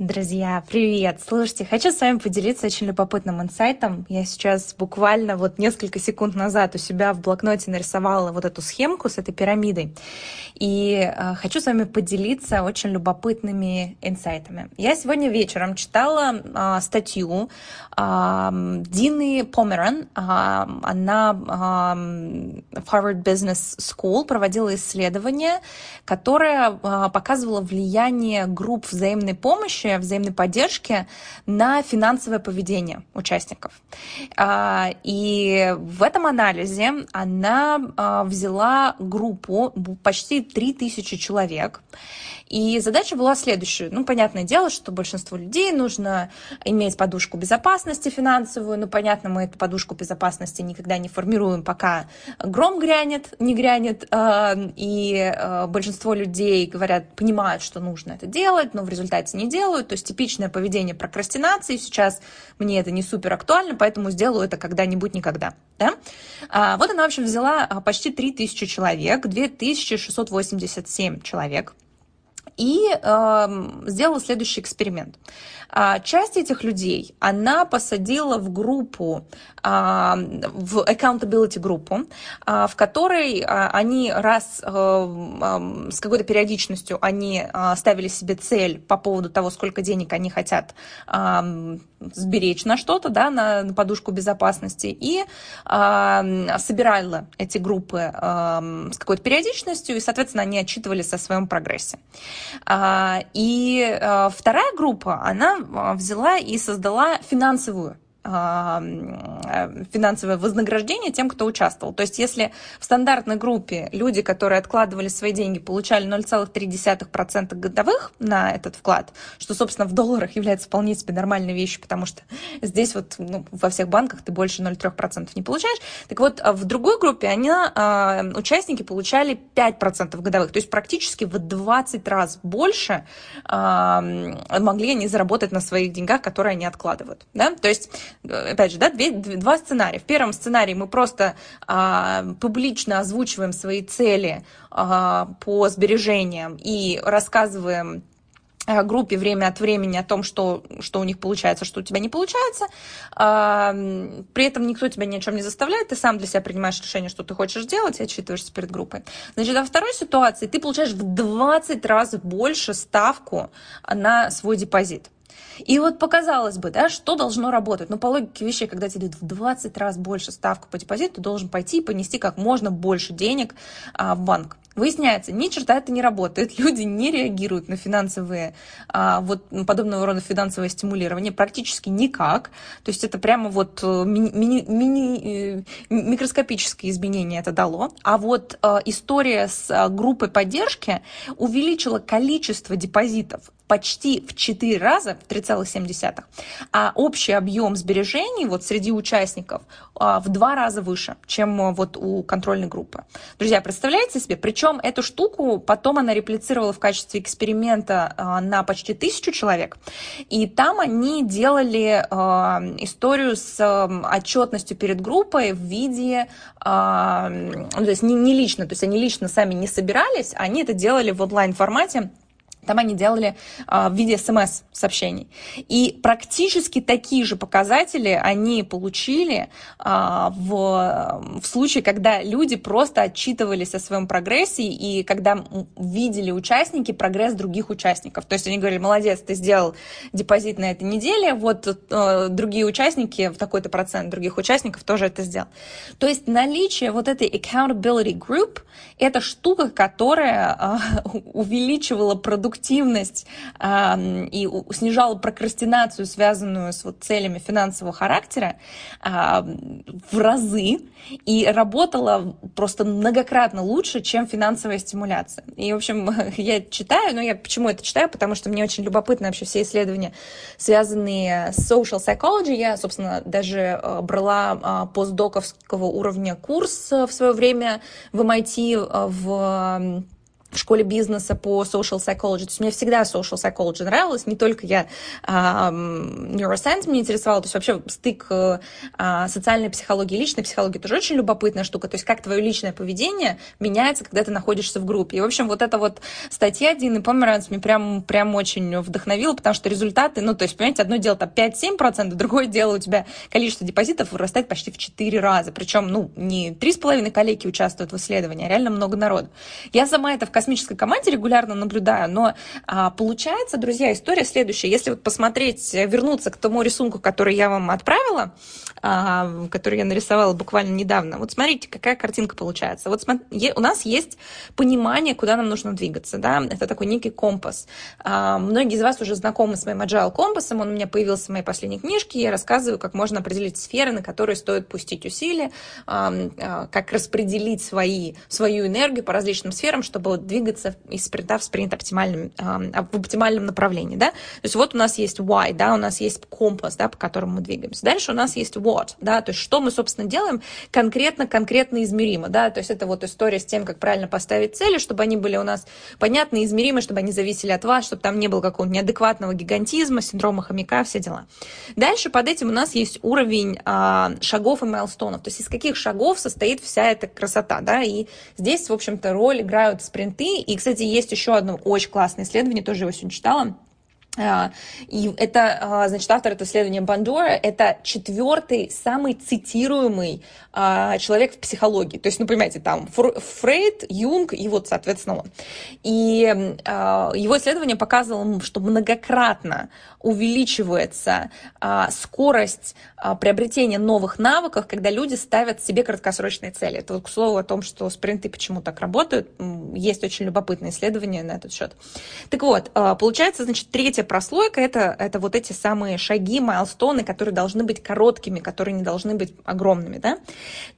Друзья, привет! Слушайте, хочу с вами поделиться очень любопытным инсайтом. Я сейчас буквально вот несколько секунд назад у себя в блокноте нарисовала вот эту схемку с этой пирамидой. И э, хочу с вами поделиться очень любопытными инсайтами. Я сегодня вечером читала э, статью э, Дины Померан. Э, она э, Harvard Business School проводила исследование, которое э, показывало влияние групп взаимной помощи помощи, взаимной поддержки на финансовое поведение участников. А, и в этом анализе она а, взяла группу почти 3000 человек, и задача была следующая. Ну, понятное дело, что большинству людей нужно иметь подушку безопасности финансовую. Ну, понятно, мы эту подушку безопасности никогда не формируем, пока гром грянет, не грянет. А, и большинство людей говорят, понимают, что нужно это делать, но в результате не делают то есть типичное поведение прокрастинации. Сейчас мне это не супер актуально, поэтому сделаю это когда-нибудь никогда. Да? А, вот она, в общем, взяла а, почти 3000 человек, 2687 человек, и э, сделала следующий эксперимент. А, часть этих людей она посадила в группу, а, в accountability группу, а, в которой они раз э, с какой-то периодичностью они ставили себе цель по поводу того, сколько денег они хотят сберечь на что-то, да, на, на подушку безопасности, и собирала эти группы с какой-то периодичностью, и, соответственно, они отчитывались о своем прогрессе. И вторая группа, она а, взяла и создала финансовую финансовое вознаграждение тем, кто участвовал. То есть если в стандартной группе люди, которые откладывали свои деньги, получали 0,3% годовых на этот вклад, что, собственно, в долларах является вполне себе нормальной вещью, потому что здесь вот ну, во всех банках ты больше 0,3% не получаешь. Так вот, в другой группе они, а, участники получали 5% годовых, то есть практически в 20 раз больше могли они заработать на своих деньгах, которые они откладывают. Да? То есть опять же, да, две, два сценария. В первом сценарии мы просто а, публично озвучиваем свои цели а, по сбережениям и рассказываем а, группе время от времени о том, что, что у них получается, что у тебя не получается. А, при этом никто тебя ни о чем не заставляет, ты сам для себя принимаешь решение, что ты хочешь делать, и отчитываешься перед группой. Значит, во второй ситуации ты получаешь в 20 раз больше ставку на свой депозит. И вот показалось бы, да, что должно работать? Ну, по логике вещей, когда тебе дают в 20 раз больше ставку по депозиту, ты должен пойти и понести как можно больше денег а, в банк. Выясняется, ни черта это не работает. Люди не реагируют на финансовые, а, вот подобного рода финансовое стимулирование практически никак. То есть это прямо вот э, мини, мини, мини, э, микроскопические изменения это дало. А вот а, история с группой поддержки увеличила количество депозитов почти в 4 раза, в 3,7, а общий объем сбережений вот среди участников а, в два раза выше, чем а, вот у контрольной группы. Друзья, представляете себе? Причем эту штуку потом она реплицировала в качестве эксперимента а, на почти тысячу человек, и там они делали историю с отчетностью перед группой в виде, ну, то есть не лично, то есть они лично сами не собирались, они это делали в онлайн-формате, там они делали а, в виде смс-сообщений. И практически такие же показатели они получили а, в, в случае, когда люди просто отчитывались о своем прогрессе и когда видели участники прогресс других участников. То есть они говорили, молодец, ты сделал депозит на этой неделе, вот а, другие участники, в такой-то процент других участников тоже это сделал. То есть наличие вот этой accountability group – это штука, которая а, увеличивала продуктивность продуктивность э, и снижала прокрастинацию, связанную с вот целями финансового характера, э, в разы и работала просто многократно лучше, чем финансовая стимуляция. И, в общем, я читаю, но я почему это читаю? Потому что мне очень любопытно вообще все исследования, связанные с social psychology. Я, собственно, даже э, брала э, постдоковского уровня курс в свое время в MIT в в школе бизнеса по social psychology. То есть мне всегда social psychology нравилось, не только я а, neuroscience меня интересовала, то есть вообще стык а, социальной психологии и личной психологии тоже очень любопытная штука, то есть как твое личное поведение меняется, когда ты находишься в группе. И, в общем, вот эта вот статья Дины Померанц мне прям, прям очень вдохновила, потому что результаты, ну, то есть, понимаете, одно дело там 5-7%, другое дело у тебя количество депозитов вырастает почти в 4 раза. Причем, ну, не 3,5 коллеги участвуют в исследовании, а реально много народу. Я сама это в космической команде регулярно наблюдаю, но а, получается, друзья, история следующая. Если вот посмотреть, вернуться к тому рисунку, который я вам отправила, а, который я нарисовала буквально недавно, вот смотрите, какая картинка получается. Вот смотри, у нас есть понимание, куда нам нужно двигаться, да, это такой некий компас. А, многие из вас уже знакомы с моим agile компасом, он у меня появился в моей последней книжке, я рассказываю, как можно определить сферы, на которые стоит пустить усилия, а, а, как распределить свои, свою энергию по различным сферам, чтобы двигаться из спринта в спринт оптимальным, в оптимальном направлении, да. То есть вот у нас есть why, да, у нас есть компас, да, по которому мы двигаемся. Дальше у нас есть what, да, то есть что мы, собственно, делаем конкретно, конкретно измеримо, да, то есть это вот история с тем, как правильно поставить цели, чтобы они были у нас понятны, измеримы, чтобы они зависели от вас, чтобы там не было какого-то неадекватного гигантизма, синдрома хомяка, все дела. Дальше под этим у нас есть уровень а, шагов и майлстонов, то есть из каких шагов состоит вся эта красота, да, и здесь, в общем-то, роль играют спринты, и, кстати, есть еще одно очень классное исследование, тоже его сегодня читала, и это, а, значит, автор этого исследования Бандора, это четвертый самый цитируемый а, человек в психологии. То есть, ну, понимаете, там Фрейд, Юнг и вот, соответственно, он. И его исследование показывало, что многократно увеличивается скорость приобретения новых навыков, когда люди ставят себе краткосрочные цели. Это вот к слову о том, что спринты почему так работают. Есть очень любопытное исследование на этот счет. Так вот, получается, значит, третья третья прослойка это, это вот эти самые шаги, майлстоны, которые должны быть короткими, которые не должны быть огромными, да.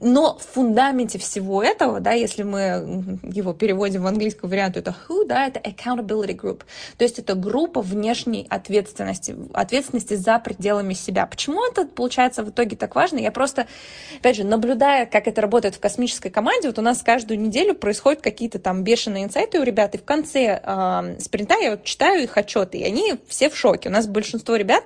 Но в фундаменте всего этого, да, если мы его переводим в английский вариант, это who, да, это accountability group. То есть это группа внешней ответственности, ответственности за пределами себя. Почему это получается в итоге так важно? Я просто, опять же, наблюдая, как это работает в космической команде, вот у нас каждую неделю происходят какие-то там бешеные инсайты у ребят, и в конце э, спринта я вот читаю их отчеты, и они все в шоке. У нас большинство ребят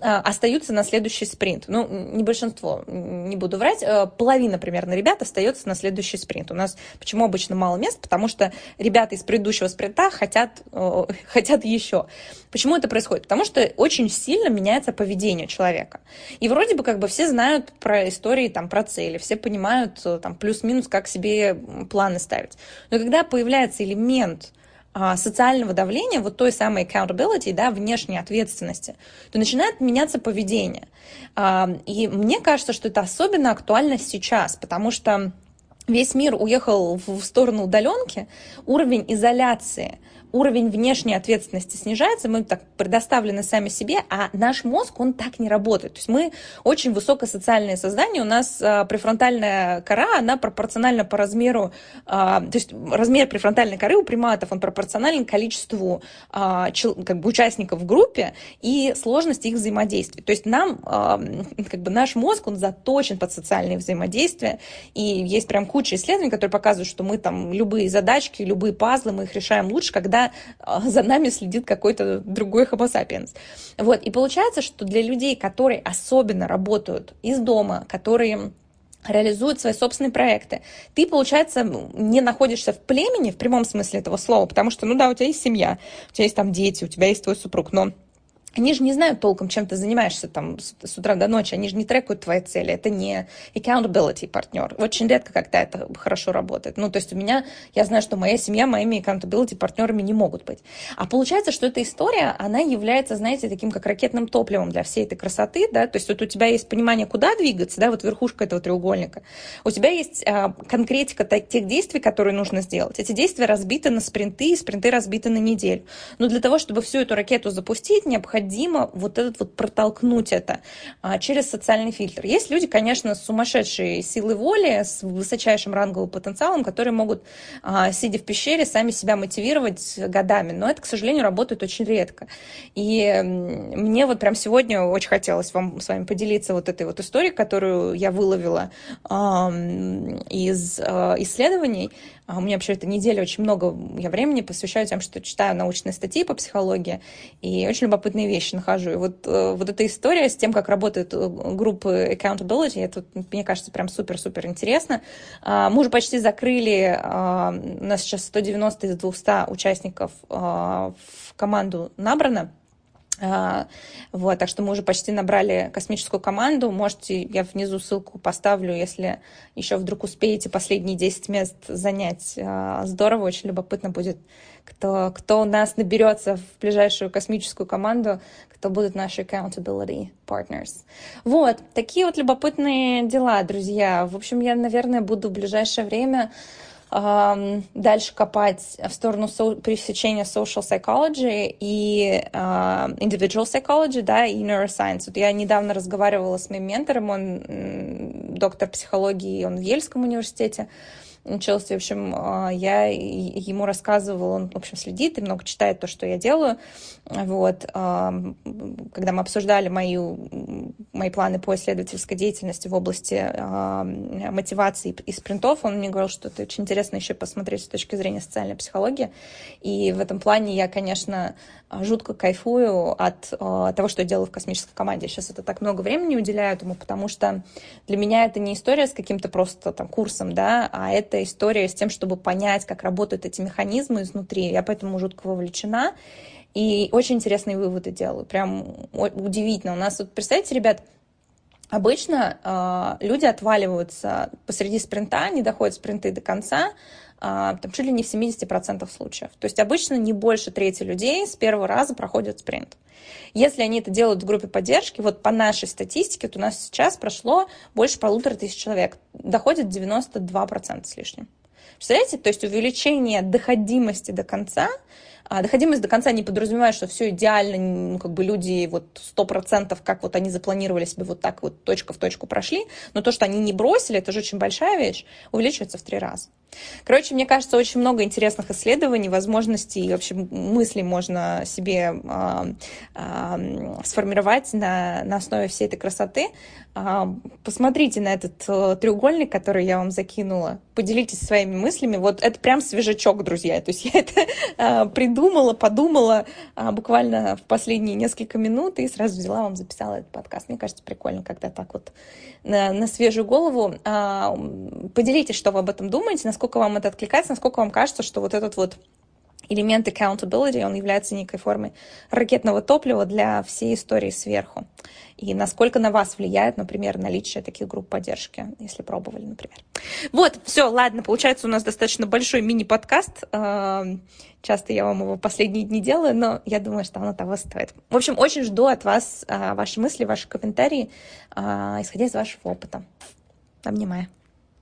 а, остаются на следующий спринт. Ну, не большинство, не буду врать, а, половина примерно ребят остается на следующий спринт. У нас почему обычно мало мест? Потому что ребята из предыдущего спринта хотят, хотят еще. Почему это происходит? Потому что очень сильно меняется поведение человека. И вроде бы как бы все знают про истории, там, про цели, все понимают там плюс-минус, как себе планы ставить. Но когда появляется элемент социального давления, вот той самой accountability, да, внешней ответственности, то начинает меняться поведение. А, и мне кажется, что это особенно актуально сейчас, потому что весь мир уехал в сторону удаленки, уровень изоляции – уровень внешней ответственности снижается, мы так предоставлены сами себе, а наш мозг, он так не работает. То есть мы очень высокосоциальное создание, у нас а, префронтальная кора, она пропорциональна по размеру, а, то есть размер префронтальной коры у приматов, он пропорционален количеству а, чел, как бы участников в группе и сложности их взаимодействия. То есть нам, а, как бы наш мозг, он заточен под социальные взаимодействия, и есть прям куча исследований, которые показывают, что мы там любые задачки, любые пазлы, мы их решаем лучше, когда когда а, за нами следит какой-то другой Homo sapiens. Вот, и получается, что для людей, которые особенно работают из дома, которые реализуют свои собственные проекты. Ты, получается, не находишься в племени в прямом смысле этого слова, потому что, ну да, у тебя есть семья, у тебя есть там дети, у тебя есть твой супруг, но они же не знают толком, чем ты занимаешься там с, утра до ночи, они же не трекают твои цели, это не accountability партнер. Очень редко когда это хорошо работает. Ну, то есть у меня, я знаю, что моя семья моими accountability партнерами не могут быть. А получается, что эта история, она является, знаете, таким как ракетным топливом для всей этой красоты, да, то есть вот у тебя есть понимание, куда двигаться, да, вот верхушка этого треугольника, у тебя есть а, конкретика тех действий, которые нужно сделать. Эти действия разбиты на спринты, и спринты разбиты на неделю. Но для того, чтобы всю эту ракету запустить, необходимо необходимо вот этот вот протолкнуть это а, через социальный фильтр. Есть люди, конечно, с сумасшедшей силой воли, с высочайшим ранговым потенциалом, которые могут, а, сидя в пещере, сами себя мотивировать годами, но это, к сожалению, работает очень редко. И мне вот прям сегодня очень хотелось вам с вами поделиться вот этой вот историей, которую я выловила а, из исследований, у меня вообще эта неделя очень много я времени посвящаю тем, что читаю научные статьи по психологии и очень любопытные вещи нахожу. И вот, э, вот эта история с тем, как работают э, группы accountability, это, мне кажется, прям супер-супер интересно. А, мы уже почти закрыли, а, у нас сейчас 190 из 200 участников в команду набрано. А, вот, так что мы уже почти набрали космическую команду. Можете, я внизу ссылку поставлю, если еще вдруг успеете последние 10 мест занять. А, здорово, очень любопытно будет, кто, кто у нас наберется в ближайшую космическую команду, кто будут наши accountability partners. Вот, такие вот любопытные дела, друзья. В общем, я, наверное, буду в ближайшее время дальше копать в сторону со- пересечения social psychology и uh, individual psychology, да, и neuroscience. Вот я недавно разговаривала с моим ментором, он доктор психологии, он в Ельском университете, учился. В общем, а, я ему рассказывала, он, в общем, следит и много читает то, что я делаю. Вот. А, когда мы обсуждали мою, мои планы по исследовательской деятельности в области а, мотивации и спринтов, он мне говорил, что это очень интересно еще посмотреть с точки зрения социальной психологии. И в этом плане я, конечно, жутко кайфую от того, что я делаю в космической команде. Сейчас это так много времени уделяю этому, потому что для меня это не история с каким-то просто там курсом, да, а это эта история с тем, чтобы понять, как работают эти механизмы изнутри. Я поэтому жутко вовлечена. И очень интересные выводы делаю. Прям удивительно. У нас, вот, представьте, ребят, обычно э, люди отваливаются посреди спринта, не доходят спринты до конца, там чуть ли не в 70% случаев. То есть обычно не больше трети людей с первого раза проходят спринт. Если они это делают в группе поддержки, вот по нашей статистике, то у нас сейчас прошло больше полутора тысяч человек, доходит 92% с лишним. Представляете, то есть увеличение доходимости до конца а доходимость до конца не подразумевает, что все идеально, ну, как бы люди вот сто процентов, как вот они запланировали себе вот так вот точка в точку прошли, но то, что они не бросили, это же очень большая вещь, увеличивается в три раза. Короче, мне кажется, очень много интересных исследований, возможностей и вообще мыслей можно себе э, э, сформировать на, на основе всей этой красоты. Э, посмотрите на этот э, треугольник, который я вам закинула, поделитесь своими мыслями. Вот это прям свежачок, друзья. То есть я это э, придумала, подумала э, буквально в последние несколько минут и сразу взяла вам, записала этот подкаст. Мне кажется, прикольно, когда так вот на, на свежую голову. Э, поделитесь, что вы об этом думаете, насколько вам это откликается, насколько вам кажется, что вот этот вот элемент accountability, он является некой формой ракетного топлива для всей истории сверху. И насколько на вас влияет, например, наличие таких групп поддержки, если пробовали, например. Вот, все, ладно, получается у нас достаточно большой мини-подкаст. Эм, часто я вам его последние дни делаю, но я думаю, что оно того стоит. В общем, очень жду от вас э, ваши мысли, ваши комментарии, э, исходя из вашего опыта. Обнимаю.